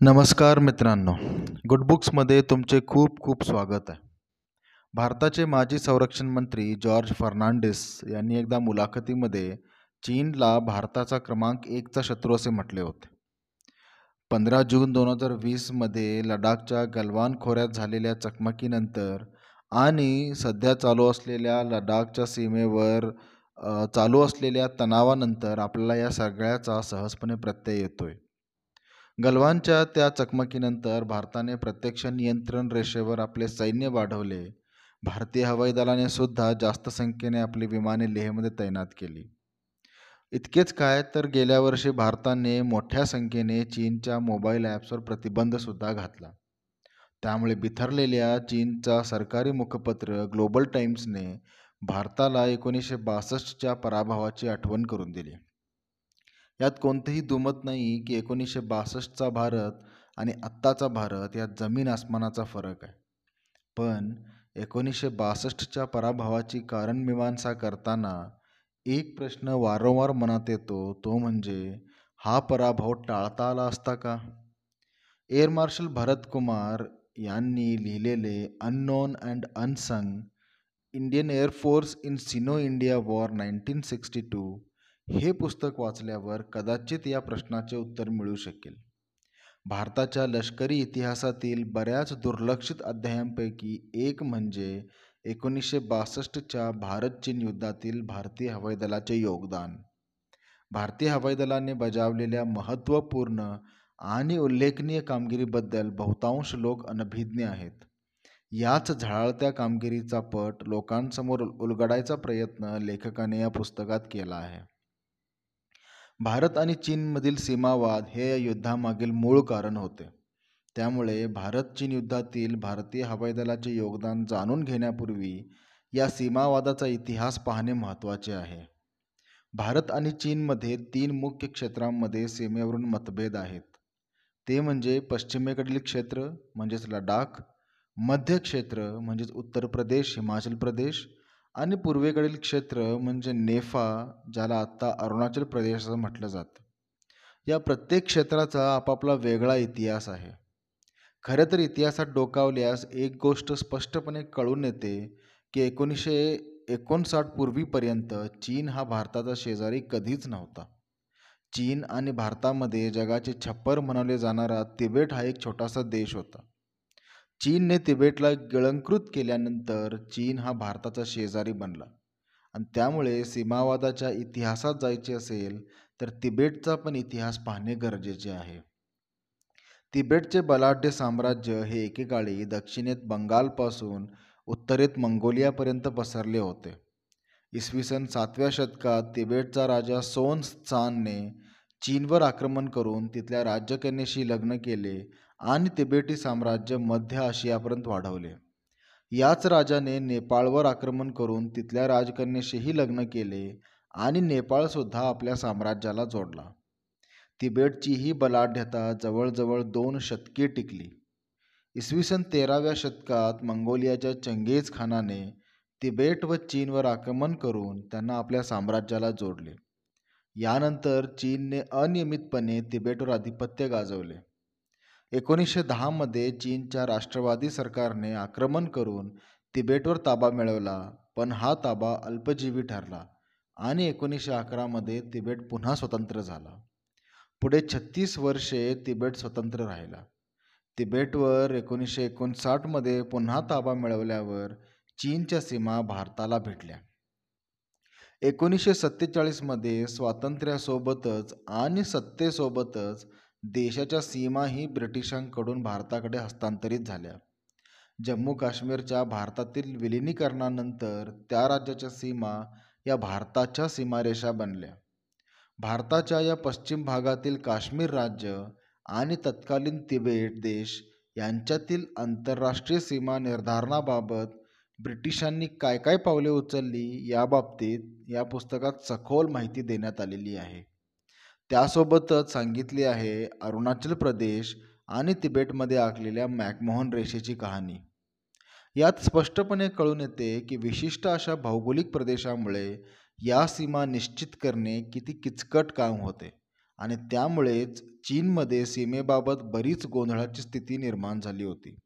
नमस्कार मित्रांनो. गुड बुक्समध्ये तुमचे खूप खूप स्वागत आहे. भारताचे माजी संरक्षण मंत्री जॉर्ज फर्नांडिस यांनी एकदा मुलाखतीमध्ये चीनला भारताचा क्रमांक एकचा शत्रू असे म्हटले होते. पंधरा जून दोन हजार वीसमध्ये लडाखच्या गलवान खोऱ्यात झालेल्या चकमकीनंतर आणि सध्या चालू असलेल्या लडाखच्या सीमेवर चालू असलेल्या तणावानंतर आपल्याला या सगळ्याचा सहजपणे प्रत्यय येतो आहे गलवानच्या त्या चकमकीनंतर भारताने प्रत्यक्ष नियंत्रण रेषेवर आपले सैन्य वाढवले. भारतीय हवाई दलाने सुद्धा जास्त संख्येने आपली विमाने लेहमध्ये तैनात केली. इतकेच काय तर गेल्या वर्षी भारताने मोठ्या संख्येने चीनच्या मोबाईल ॲप्सवर प्रतिबंधसुद्धा घातला. त्यामुळे बिथरलेल्या चीनचा सरकारी मुखपत्र ग्लोबल टाईम्सने भारताला एकोणीसशे बासष्टच्या पराभवाची आठवण करून दिली. यात कोणतेही दुमत नाही की एकोणीसशे बासष्टचा भारत आणि आत्ताचा भारत यात जमीन आसमानाचा फरक आहे. पण एकोणीसशे बासष्टच्या पराभवाची कारणमीमांसा करताना एक प्रश्न वारंवार मनात येतो तो म्हणजे हा पराभव टाळता आला असता का? एअर मार्शल भरत कुमार यांनी लिहिलेले unknown and unsung Indian air force in Sino India war nineteen sixty two हे पुस्तक वाचल्यावर कदाचित या प्रश्नाचे उत्तर मिळू शकेल. भारताच्या लष्करी इतिहासातील बऱ्याच दुर्लक्षित अध्यायांपैकी एक म्हणजे एकोणीसशे बासष्टच्या भारत चीन युद्धातील भारतीय हवाई दलाचे योगदान. भारतीय हवाई दलाने बजावलेल्या महत्त्वपूर्ण आणि उल्लेखनीय कामगिरीबद्दल बहुतांश लोक अनभिज्ञ आहेत. याच झळाळत्या कामगिरीचा पट लोकांसमोर उलगडायचा प्रयत्न लेखकाने या पुस्तकात केला आहे. भारत आणि चीनमधील सीमावाद हे या युद्धामागील मूळ कारण होते. त्यामुळे भारत चीन युद्धातील भारतीय हवाई दलाचे योगदान जाणून घेण्यापूर्वी या सीमावादाचा इतिहास पाहणे महत्त्वाचे आहे. भारत आणि चीनमध्ये तीन मुख्य क्षेत्रांमध्ये सीमेवरून मतभेद आहेत. ते म्हणजे पश्चिमेकडील क्षेत्र म्हणजेच लडाख मध्य क्षेत्र म्हणजेच उत्तर प्रदेश हिमाचल प्रदेश आणि पूर्वेकडील क्षेत्र म्हणजे नेफा ज्याला आत्ता अरुणाचल प्रदेश असं म्हटलं जातं. या प्रत्येक क्षेत्राचा आपापला वेगळा इतिहास आहे. खरं तर इतिहासात डोकावल्यास एक गोष्ट स्पष्टपणे कळून येते की एकोणीसशे एकोणसाठ पूर्वीपर्यंत चीन हा भारताचा शेजारी कधीच नव्हता. चीन आणि भारतामध्ये जगाचे छप्पर म्हणवले जाणारा तिबेट हा एक छोटासा देश होता. चीनने तिबेटला गिळंकृत केल्यानंतर चीन हा भारताचा शेजारी बनला. आणि त्यामुळे सीमावादाच्या इतिहासात जायचे असेल तर तिबेटचा पण इतिहास पाहणे गरजेचे आहे. तिबेटचे बलाढ्य साम्राज्य हे एकेकाळी दक्षिणेत बंगालपासून उत्तरेत मंगोलियापर्यंत पसरले होते. इसवी सन सातव्या शतकात तिबेटचा राजा सोन चानने चीनवर आक्रमण करून तिथल्या राज्यकन्येशी लग्न केले आणि तिबेटी साम्राज्य मध्य आशियापर्यंत वाढवले. याच राजाने नेपाळवर आक्रमण करून तिथल्या राजकन्याशीही लग्न केले आणि नेपाळसुद्धा आपल्या साम्राज्याला जोडला. तिबेटची ही बलाढ्यता जवळजवळ दोन शतके टिकली. इसवी सन तेराव्या शतकात मंगोलियाच्या चंगेज खानाने तिबेट व चीनवर आक्रमण करून त्यांना आपल्या साम्राज्याला जोडले. यानंतर चीनने अनियमितपणे तिबेटवर आधिपत्य गाजवले. एकोणीसशे दहामध्ये चीनच्या राष्ट्रवादी सरकारने आक्रमण करून तिबेटवर ताबा मिळवला पण हा ताबा अल्पजीवी ठरला आणि एकोणीसशे अकरामध्ये तिबेट पुन्हा स्वतंत्र झाला. पुढे छत्तीस वर्षे तिबेट स्वतंत्र राहिला. तिबेटवर एकोणीसशे एकोणसाठमध्ये पुन्हा ताबा मिळवल्यावर चीनच्या सीमा भारताला भेटल्या. एकोणीसशे सत्तेचाळीसमध्ये स्वातंत्र्यासोबतच आणि सत्तेसोबतच देशाच्या सीमाही ब्रिटिशांकडून भारताकडे हस्तांतरित झाल्या. जम्मू काश्मीरच्या भारतातील विलिनीकरणानंतर त्या राज्याच्या सीमा या भारताच्या सीमारेषा बनल्या. भारताच्या या पश्चिम भागातील काश्मीर राज्य आणि तत्कालीन तिबेट देश यांच्यातील आंतरराष्ट्रीय सीमा निर्धारणाबाबत ब्रिटिशांनी काय काय पावले उचलली याबाबतीत या पुस्तकात सखोल माहिती देण्यात आलेली आहे. त्यासोबतच सांगितली आहे अरुणाचल प्रदेश आणि तिबेटमध्ये आखलेल्या मॅकमोहन रेषेची कहाणी. यात स्पष्टपणे कळून येते की विशिष्ट अशा भौगोलिक प्रदेशामुळे या सीमा निश्चित करणे किती किचकट काम होते आणि त्यामुळेच चीनमध्ये सीमेबाबत बरीच गोंधळाची स्थिती निर्माण झाली होती.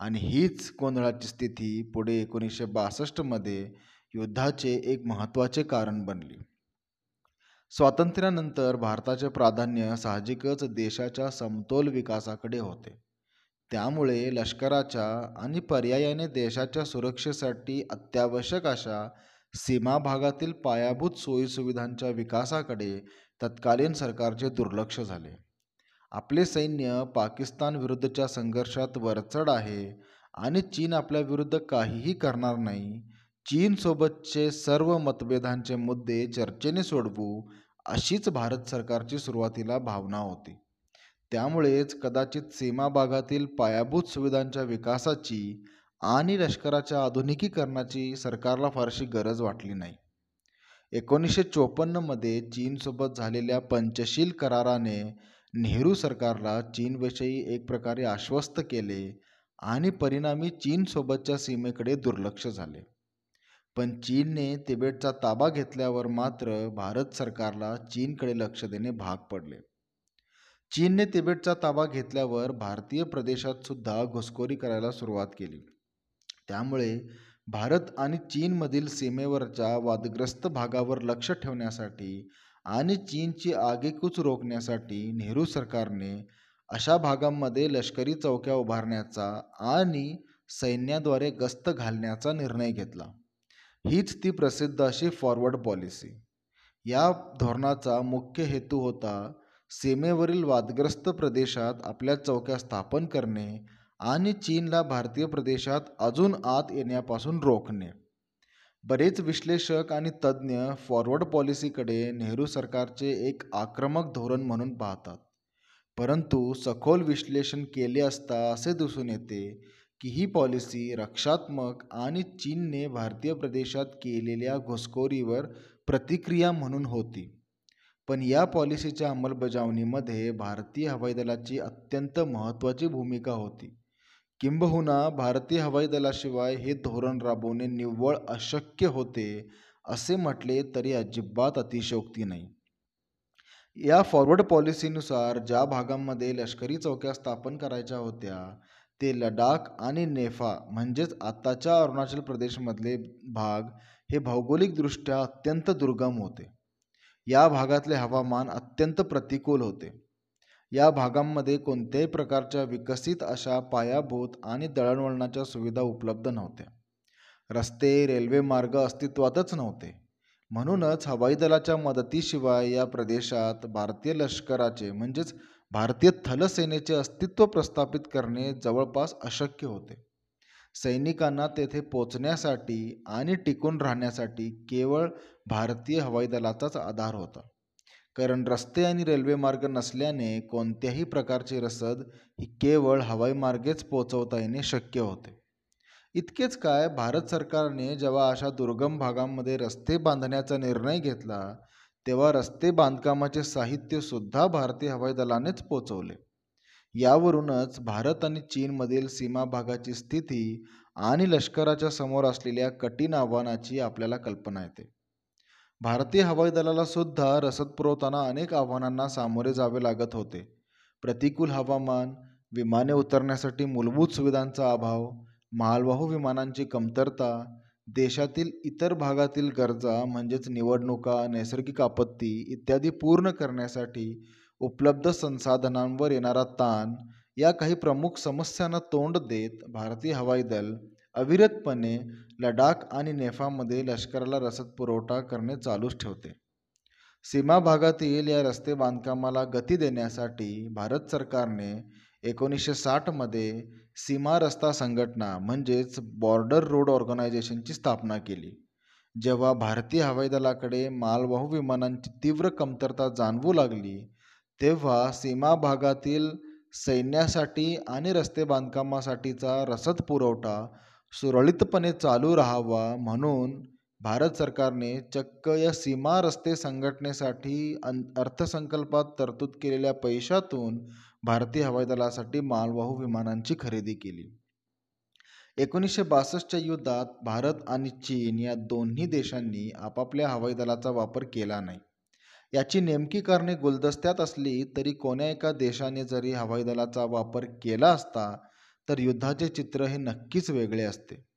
आणि हीच गोंधळाची स्थिती पुढे एकोणीसशे बासष्टमध्ये युद्धाचे एक महत्त्वाचे कारण बनली. स्वातंत्र्यानंतर भारताचे प्राधान्य साहजिकच देशाच्या समतोल विकासाकडे होते. त्यामुळे लष्कराच्या आणि पर्यायाने देशाच्या सुरक्षेसाठी अत्यावश्यक अशा सीमा भागातील पायाभूत सोयीसुविधांच्या विकासाकडे तत्कालीन सरकारचे दुर्लक्ष झाले. आपले सैन्य पाकिस्तान विरुद्धच्या संघर्षात वरचढ आहे आणि चीन आपल्या विरुद्ध काहीही करणार नाही चीनसोबतचे सर्व मतभेदांचे मुद्दे चर्चेने सोडवू अशीच भारत सरकारची सुरुवातीला भावना होती. त्यामुळेच कदाचित सीमा भागातील पायाभूत सुविधांच्या विकासाची आणि लष्कराच्या आधुनिकीकरणाची सरकारला फारशी गरज वाटली नाही. एकोणीसशे चोपन्नमध्ये चीनसोबत झालेल्या पंचशील कराराने नेहरू सरकारला चीनविषयी एक प्रकारे आश्वस्त केले आणि परिणामी चीनसोबतच्या सीमेकडे दुर्लक्ष झाले. पण चीनने तिबेटचा ताबा घेतल्यावर मात्र भारत सरकारला चीनकडे लक्ष देणे भाग पडले. चीनने तिबेटचा ताबा घेतल्यावर भारतीय प्रदेशात सुद्धा घुसखोरी करायला सुरुवात केली. त्यामुळे भारत आणि चीनमधील सीमेवरच्या वादग्रस्त भागावर लक्ष ठेवण्यासाठी आणि चीनची आगेकूच रोखण्यासाठी नेहरू सरकारने अशा भागांमध्ये लष्करी चौक्या उभारण्याचा आणि सैन्याद्वारे गस्त घालण्याचा निर्णय घेतला. हीच ती प्रसिद्ध अशी फॉरवर्ड पॉलिसी या धोरणाचा मुख्य हेतू होता सीमेवरील वादग्रस्त प्रदेशात आपल्या चौक्या स्थापन करणे आणि चीनला भारतीय प्रदेशात अजून आत येण्यापासून रोखणे. बरेच विश्लेषक आणि तज्ज्ञ फॉरवर्ड पॉलिसीकडे नेहरू सरकारचे एक आक्रमक धोरण म्हणून पाहतात. परंतु सखोल विश्लेषण केले असता असे दिसून येते की ही पॉलिसी रक्षात्मक आणि चीनने भारतीय प्रदेशात केलेल्या घुसखोरीवर प्रतिक्रिया म्हणून होती. पण या पॉलिसीच्या अंमलबजावणीमध्ये भारतीय हवाई दलाची अत्यंत महत्त्वाची भूमिका होती. किंबहुना भारतीय हवाई दलाशिवाय हे धोरण राबवणे निव्वळ अशक्य होते असे म्हटले तरी अजिबात अतिशयोक्ती नाही. या फॉरवर्ड पॉलिसीनुसार ज्या भागांमध्ये लष्करी चौक्या स्थापन करायच्या होत्या ते लडाख आणि नेफा म्हणजेच आत्ताच्या अरुणाचल प्रदेशमधले भाग हे भौगोलिकदृष्ट्या अत्यंत दुर्गम होते. या भागातले हवामान अत्यंत प्रतिकूल होते. या भागांमध्ये कोणत्याही प्रकारच्या विकसित अशा पायाभूत आणि दळणवळणाच्या सुविधा उपलब्ध नव्हत्या. रस्ते रेल्वे मार्ग अस्तित्वातच नव्हते. म्हणूनच हवाई दलाच्या मदतीशिवाय या प्रदेशात भारतीय लष्कराचे म्हणजेच भारतीय थलसेनेचे अस्तित्व प्रस्थापित करणे जवळपास अशक्य होते. सैनिकांना तेथे पोचण्यासाठी आणि टिकून राहण्यासाठी केवळ भारतीय हवाई दलाचाच आधार होता. कारण रस्ते आणि रेल्वे मार्ग नसल्याने कोणत्याही प्रकारची रसद ही केवळ हवाई मार्गेच पोचवता येणे शक्य होते. इतकेच काय भारत सरकारने जेव्हा अशा दुर्गम भागांमध्ये रस्ते बांधण्याचा निर्णय घेतला तेव्हा रस्ते बांधकामाचे साहित्यसुद्धा भारतीय हवाई दलानेच पोचवले. यावरूनच भारत आणि चीनमधील सीमा भागाची स्थिती आणि लष्कराच्या समोर असलेल्या कठीण आव्हानाची आपल्याला कल्पना येते. भारतीय हवाई दलाला सुद्धा रसद पुरवताना अनेक आव्हानांना सामोरे जावे लागत होते. प्रतिकूल हवामान विमाने उतरण्यासाठी मूलभूत सुविधांचा अभाव मालवाहू विमानांची कमतरता देशातील इतर भागातील गरजा म्हणजेच निवडणुका नैसर्गिक आपत्ती इत्यादी पूर्ण करण्यासाठी उपलब्ध संसाधनांवर येणारा ताण या काही प्रमुख समस्यांना तोंड देत भारतीय हवाई दल अविरतपणे लडाख आणि नेफामध्ये लष्कराला रसद पुरवठा करणे चालूच ठेवते. सीमा भागातील या रस्ते बांधकामाला गती देण्यासाठी भारत सरकारने एकोणीसशे साठमध्ये सीमा रस्ता संघटना म्हणजेच बॉर्डर रोड ऑर्गनायझेशनची स्थापना केली. जेव्हा भारतीय हवाई दलाकडे मालवाहू विमानांची तीव्र कमतरता जाणवू लागली तेव्हा सीमा भागातील सैन्यासाठी आणि रस्ते बांधकामासाठीचा रसद पुरवठा सुरळीतपणे चालू राहावा म्हणून भारत सरकारने चक्क या सीमा रस्ते संघटनेसाठी अन अर्थसंकल्पात तरतूद केलेल्या पैशातून भारतीय हवाई दलासाठी मालवाहू विमानांची खरेदी केली. एकोणीसशे बासष्टच्या युद्धात भारत आणि चीन या दोन्ही देशांनी आपापल्या हवाई दलाचा वापर केला नाही. याची नेमकी कारणे गुलदस्त्यात असली तरी कोण्या एका देशाने जरी हवाई दलाचा वापर केला असता तर युद्धाचे चित्र हे नक्कीच वेगळे असते.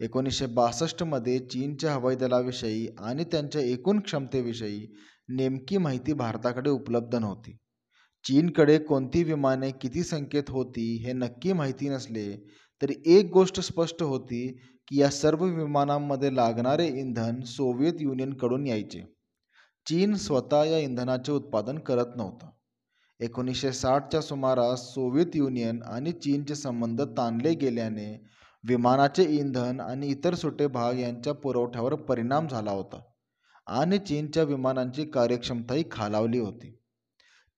एकोणीसशे बासष्टमध्ये चीनच्या हवाई दलाविषयी आणि त्यांच्या एकूण क्षमतेविषयी नेमकी माहिती भारताकडे उपलब्ध नव्हती. चीनकडे कोणती विमाने किती संख्येत होती हे नक्की माहिती नसले तरी एक गोष्ट स्पष्ट होती की या सर्व विमानांमध्ये लागणारे इंधन सोव्हिएत युनियनकडून यायचे. चीन स्वतः या इंधनाचे उत्पादन करत नव्हता. एकोणीसशे साठच्या सुमारास सोव्हिएत युनियन आणि चीनचे संबंध ताणले गेल्याने विमानाचे इंधन आणि इतर सुटे भाग यांच्या पुरवठ्यावर परिणाम झाला होता आणि चीनच्या विमानांची कार्यक्षमताही खालावली होती.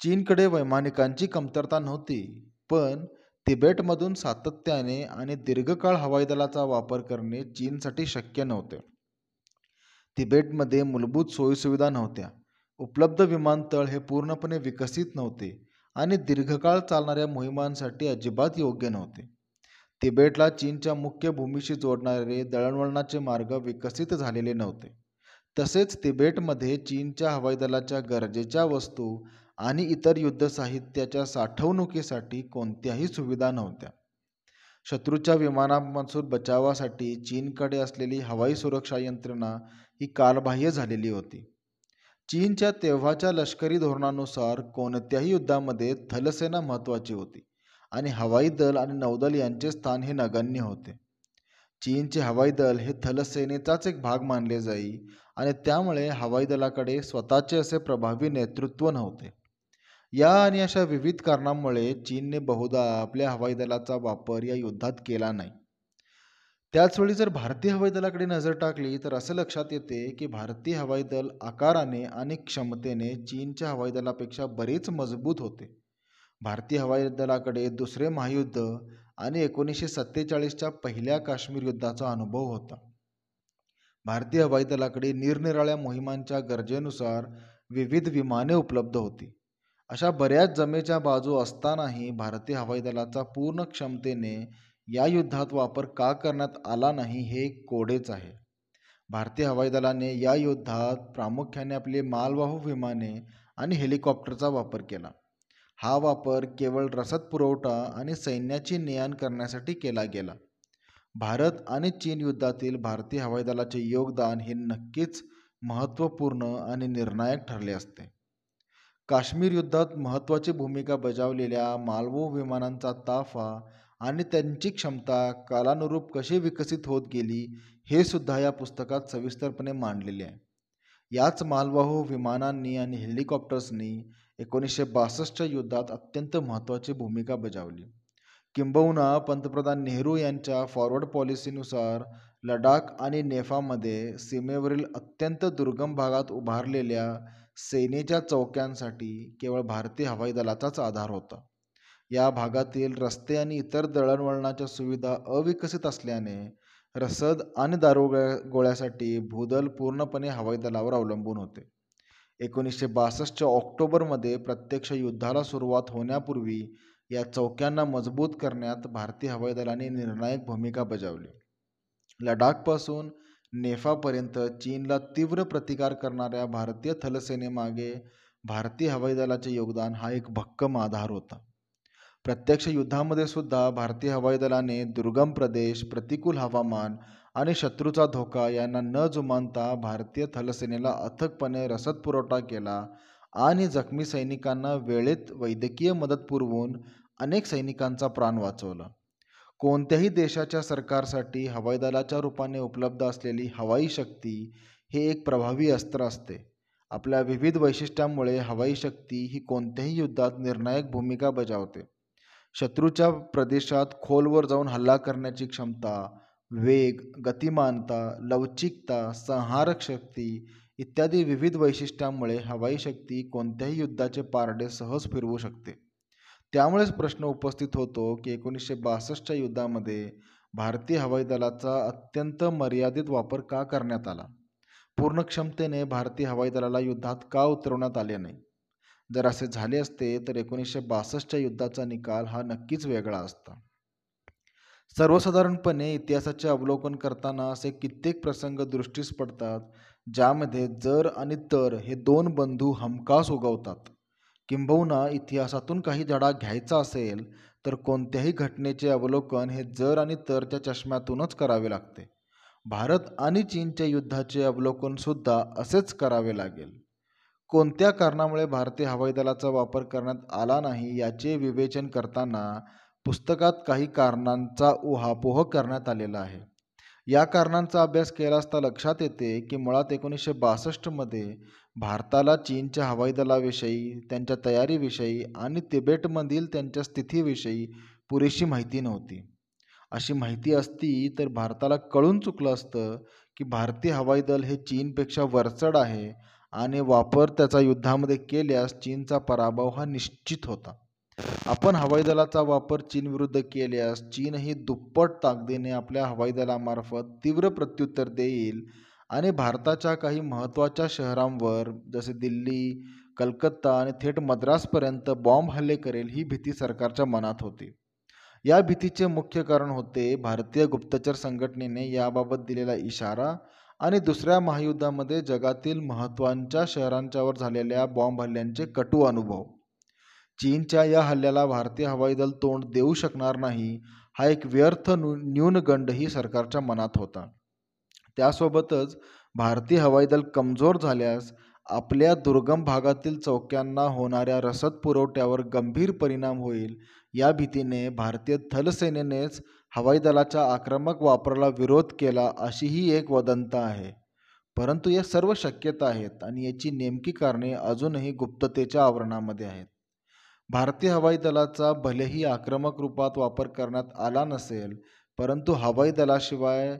चीनकडे वैमानिकांची कमतरता नव्हती पण तिबेटमधून सातत्याने आणि दीर्घकाळ हवाई दलाचा वापर करणे चीनसाठी शक्य नव्हते. तिबेटमध्ये मूलभूत सोयीसुविधा नव्हत्या. उपलब्ध विमानतळ हे पूर्णपणे विकसित नव्हते आणि दीर्घकाळ चालणाऱ्या मोहिमांसाठी अजिबात योग्य नव्हते. तिबेटला चीनच्या मुख्य भूमीशी जोडणारे दळणवळणाचे मार्ग विकसित झालेले नव्हते. तसेच तिबेटमध्ये चीनच्या हवाई दलाच्या गरजेच्या वस्तू आणि इतर युद्ध साहित्याच्या साठवणुकीसाठी कोणत्याही सुविधा नव्हत्या. शत्रूच्या विमानांपासून बचावासाठी चीनकडे असलेली हवाई सुरक्षा यंत्रणा ही कालबाह्य झालेली होती. चीनच्या तेव्हाच्या लष्करी धोरणानुसार कोणत्याही युद्धामध्ये थलसेना महत्त्वाची होती. आणि हवाई दल आणि नौदल यांचे स्थान हे नगण्य होते. चीनचे हवाई दल हे थलसेनेचाच एक भाग मानले जाई आणि त्यामुळे हवाई दलाकडे स्वतःचे असे प्रभावी नेतृत्व नव्हते. या आणि अशा विविध कारणांमुळे चीनने बहुधा आपल्या हवाई दलाचा वापर या युद्धात केला नाही. त्याचवेळी जर भारतीय हवाई दलाकडे नजर टाकली तर असं लक्षात येते की भारतीय हवाई दल आकाराने आणि क्षमतेने चीनच्या हवाई दलापेक्षा बरेच मजबूत होते. भारतीय हवाई दलाकडे दुसरे महायुद्ध आणि एकोणीसशे सत्तेचाळीसच्या पहिल्या काश्मीर युद्धाचा अनुभव होता. भारतीय हवाई दलाकडे निरनिराळ्या मोहिमांच्या गरजेनुसार विविध विमाने उपलब्ध होती. अशा बऱ्याच जमेच्या बाजू असतानाही भारतीय हवाई दलाचा पूर्ण क्षमतेने या युद्धात वापर का करण्यात आला नाही हे कोडेच आहे. भारतीय हवाई दलाने या युद्धात प्रामुख्याने आपली मालवाहू विमाने आणि हेलिकॉप्टरचा वापर केला. हा वापर केवळ रसद पुरवठा आणि सैन्याची नेआण करण्यासाठी केला गेला. भारत आणि चीन युद्धातील भारतीय हवाई दलाचे योगदान हे नक्कीच महत्त्वपूर्ण आणि निर्णायक ठरले असते. काश्मीर युद्धात महत्त्वाची भूमिका बजावलेल्या मालवो विमानांचा ताफा आणि त्यांची क्षमता कालानुरूप कशी विकसित होत गेली हे सुद्धा या पुस्तकात सविस्तरपणे मांडलेले आहे. याच मालवाहू विमानांनी आणि हेलिकॉप्टर्सनी एकोणीसशे बासष्टच्या युद्धात अत्यंत महत्त्वाची भूमिका बजावली. किंबहुना पंतप्रधान नेहरू यांच्या फॉरवर्ड पॉलिसीनुसार लडाख आणि नेफामध्ये सीमेवरील अत्यंत दुर्गम भागात उभारलेल्या सेनेच्या चौक्यांसाठी केवळ भारतीय हवाई दलाचाच आधार होता. या भागातील रस्ते आणि इतर दळणवळणाच्या सुविधा अविकसित असल्याने रसद आणि दारुगोळ्यासाठी गोळ्यासाठी भूदल पूर्णपणे हवाई दलावर अवलंबून होते. एकोणीसशे बासष्टच्या ऑक्टोबरमध्ये प्रत्यक्ष युद्धाला सुरुवात होण्यापूर्वी या चौक्यांना मजबूत करण्यात भारतीय हवाई दलाने निर्णायक भूमिका बजावली. लडाखपासून नेफापर्यंत चीनला तीव्र प्रतिकार करणाऱ्या भारतीय थलसेनेमागे भारतीय हवाई दलाचे योगदान हा एक भक्कम आधार होता. प्रत्यक्ष युद्धामध्ये सुद्धा भारतीय हवाई दलाने दुर्गम प्रदेश प्रतिकूल हवामान आणि शत्रूचा धोका यांना न जुमानता भारतीय थलसेनेला अथकपणे रसद पुरवठा केला आणि जखमी सैनिकांना वेळेत वैद्यकीय मदत पुरवून अनेक सैनिकांचा प्राण वाचवला. कोणत्याही देशाच्या सरकारसाठी हवाई दलाच्या रूपाने उपलब्ध असलेली हवाई शक्ती हे एक प्रभावी अस्त्र असते. आपल्या विविध वैशिष्ट्यांमुळे हवाई शक्ती ही कोणत्याही युद्धात निर्णायक भूमिका बजावते. शत्रूच्या प्रदेशात खोलवर जाऊन हल्ला करण्याची क्षमता वेग गतिमानता लवचिकता संहारक शक्ती इत्यादी विविध वैशिष्ट्यांमुळे हवाई शक्ती कोणत्याही युद्धाचे पारडे सहज फिरवू शकते. त्यामुळेच प्रश्न उपस्थित होतो की एकोणीसशे बासष्टच्या युद्धामध्ये भारतीय हवाई दलाचा अत्यंत मर्यादित वापर का करण्यात आला? पूर्ण क्षमतेने भारतीय हवाई दलाला युद्धात का उतरवण्यात आले नाही? जर असे झाले असते तर एकोणीसशे बासष्टच्या युद्धाचा निकाल हा नक्कीच वेगळा असता. सर्वसाधारणपणे इतिहासाचे अवलोकन करताना असे कित्येक प्रसंग दृष्टीस पडतात ज्यामध्ये जर आणि तर हे दोन बंधू हमखास उगवतात. किंबहुना इतिहासातून काही धडा घ्यायचा असेल तर कोणत्याही घटनेचे अवलोकन हे जर आणि तरच्या चष्म्यातूनच करावे लागते. भारत आणि चीनच्या युद्धाचे अवलोकनसुद्धा असेच करावे लागेल. कोणत्या कारणामुळे भारतीय हवाई दलाचा वापर करण्यात आला नाही याचे विवेचन करताना पुस्तकात काही कारणांचा उहापोह करण्यात आलेला आहे. या कारणांचा अभ्यास केला असता लक्षात येते की मुळात एकोणीसशे बासष्टमध्ये भारताला चीनच्या हवाई दलाविषयी त्यांच्या तयारीविषयी आणि तिबेटमधील त्यांच्या स्थितीविषयी पुरेशी माहिती नव्हती. अशी माहिती असती तर भारताला कळून चुकलं असतं की भारतीय हवाई दल हे चीनपेक्षा वरचढ आहे आणि वापर त्याचा युद्धामध्ये केल्यास चीनचा पराभव हा निश्चित होता. आपण हवाई दलाचा वापर चीनविरुद्ध केल्यास चीनही दुप्पट ताकदीने आपल्या हवाई दलामार्फत तीव्र प्रत्युत्तर देईल आणि भारताच्या काही महत्त्वाच्या शहरांवर जसे दिल्ली कलकत्ता आणि थेट मद्रासपर्यंत बॉम्ब हल्ले करेल ही भीती सरकारच्या मनात होती. या भीतीचे मुख्य कारण होते भारतीय गुप्तचर संघटनेने याबाबत दिलेला इशारा आणि दुसऱ्या महायुद्धामध्ये जगातील महत्त्वाच्या शहरांच्यावर झालेल्या बॉम्ब हल्ल्यांचे कटू अनुभव. चीनच्या या हल्ल्याला भारतीय हवाई दल तोंड देऊ शकणार नाही हा एक व्यर्थ न्यूनगंडही सरकारच्या मनात होता. त्यासोबतच भारतीय हवाई दल कमजोर झाल्यास आपल्या दुर्गम भागातील चौक्यांना होणाऱ्या रसद पुरवठ्यावर गंभीर परिणाम होईल या भीतीने भारतीय थलसेनेनेच हवाई दलाच्या आक्रमक वापराला विरोध केला अशीही एक वदंत आहे. परंतु या सर्व शक्यता आहेत आणि याची नेमकी कारणे अजूनही गुप्ततेच्या आवरणामध्ये आहेत. भारतीय हवाई दलाचा भलेही आक्रमक रूपात वापर करण्यात आला नसेल परंतु हवाई दलाशिवाय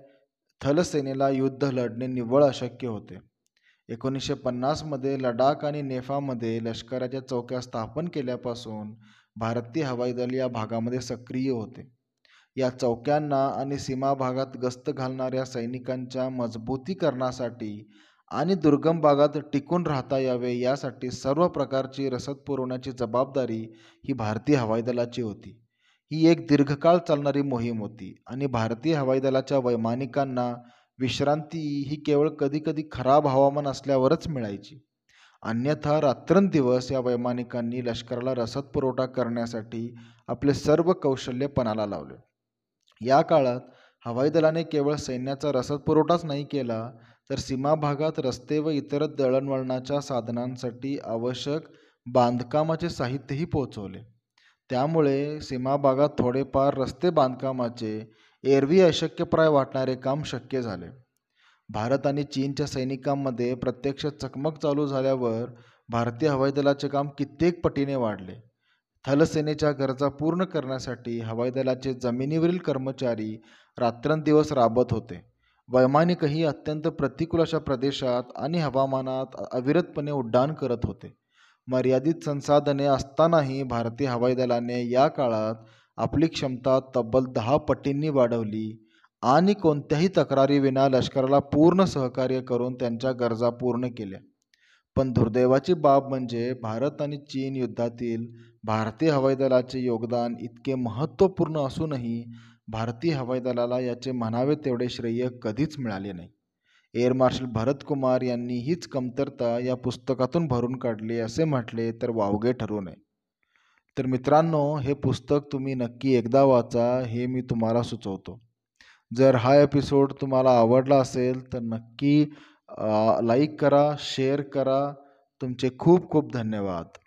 थलसेनेला युद्ध लढणे निव्वळ अशक्य होते. एकोणीसशे पन्नासमध्ये लडाख आणि नेफामध्ये लष्कराच्या चौक्या स्थापन केल्यापासून भारतीय हवाई दल या भागामध्ये सक्रिय होते. या चौक्यांना आणि सीमा भागात गस्त घालणाऱ्या सैनिकांच्या मजबूतीकरणासाठी आणि दुर्गम भागात टिकून राहता यावे यासाठी सर्व प्रकारची रसद पुरवण्याची जबाबदारी ही भारतीय हवाई दलाची होती. ही एक दीर्घकाळ चालणारी मोहीम होती आणि भारतीय हवाई दलाच्या वैमानिकांना विश्रांती ही केवळ कधीकधी खराब हवामान असल्यावरच मिळायची. अन्यथा रात्रंदिवस या वैमानिकांनी लष्कराला रसद पुरवठा करण्यासाठी आपले सर्व कौशल्य पणाला लावले. या काळात हवाई दलाने केवळ सैन्याचा रसद पुरवठाच नाही केला तर सीमा भागात रस्ते व इतर दळणवळणाच्या साधनांसाठी आवश्यक बांधकामाचे साहित्यही पोहोचवले. त्यामुळे सीमा भागात थोडेफार रस्ते बांधकामाचे एरवी अशक्यप्राय वाटणारे काम शक्य झाले. भारत आणि चीनच्या सैनिकांमध्ये प्रत्यक्ष चकमक चालू झाल्यावर भारतीय हवाई दलाचे काम कित्येक पटीने वाढले. थलसेनेच्या गरजा पूर्ण करण्यासाठी हवाई दलाचे जमिनीवरील कर्मचारी रात्रंदिवस राबत होते. वैमानिकही अत्यंत प्रतिकूल अशा प्रदेशात आणि हवामानात अविरतपणे उड्डाण करत होते. मर्यादित संसाधने असतानाही भारतीय हवाई दलाने या काळात आपली क्षमता तब्बल दहा पटींनी वाढवली आणि कोणत्याही तक्रारीविना लष्कराला पूर्ण सहकार्य करून त्यांच्या गरजा पूर्ण केल्या. पण दुर्दैवाची बाब म्हणजे भारत आणि चीन युद्धातील भारतीय हवाई दलाचे योगदान इतके महत्त्वपूर्ण असूनही भारतीय हवाई दलाला याचे म्हणावे तेवढे श्रेय कधीच मिळाले नाही. एअर मार्शल भरत कुमार यांनी हीच कमतरता या पुस्तकातून भरून काढली असे म्हटले तर वावगे ठरू नये. तर मित्रांनो हे पुस्तक तुम्ही नक्की एकदा वाचा हे मी तुम्हाला सुचवतो. जर हा एपिसोड तुम्हाला आवडला असेल तर नक्की लाईक करा शेअर करा. तुमचे खूप खूप धन्यवाद.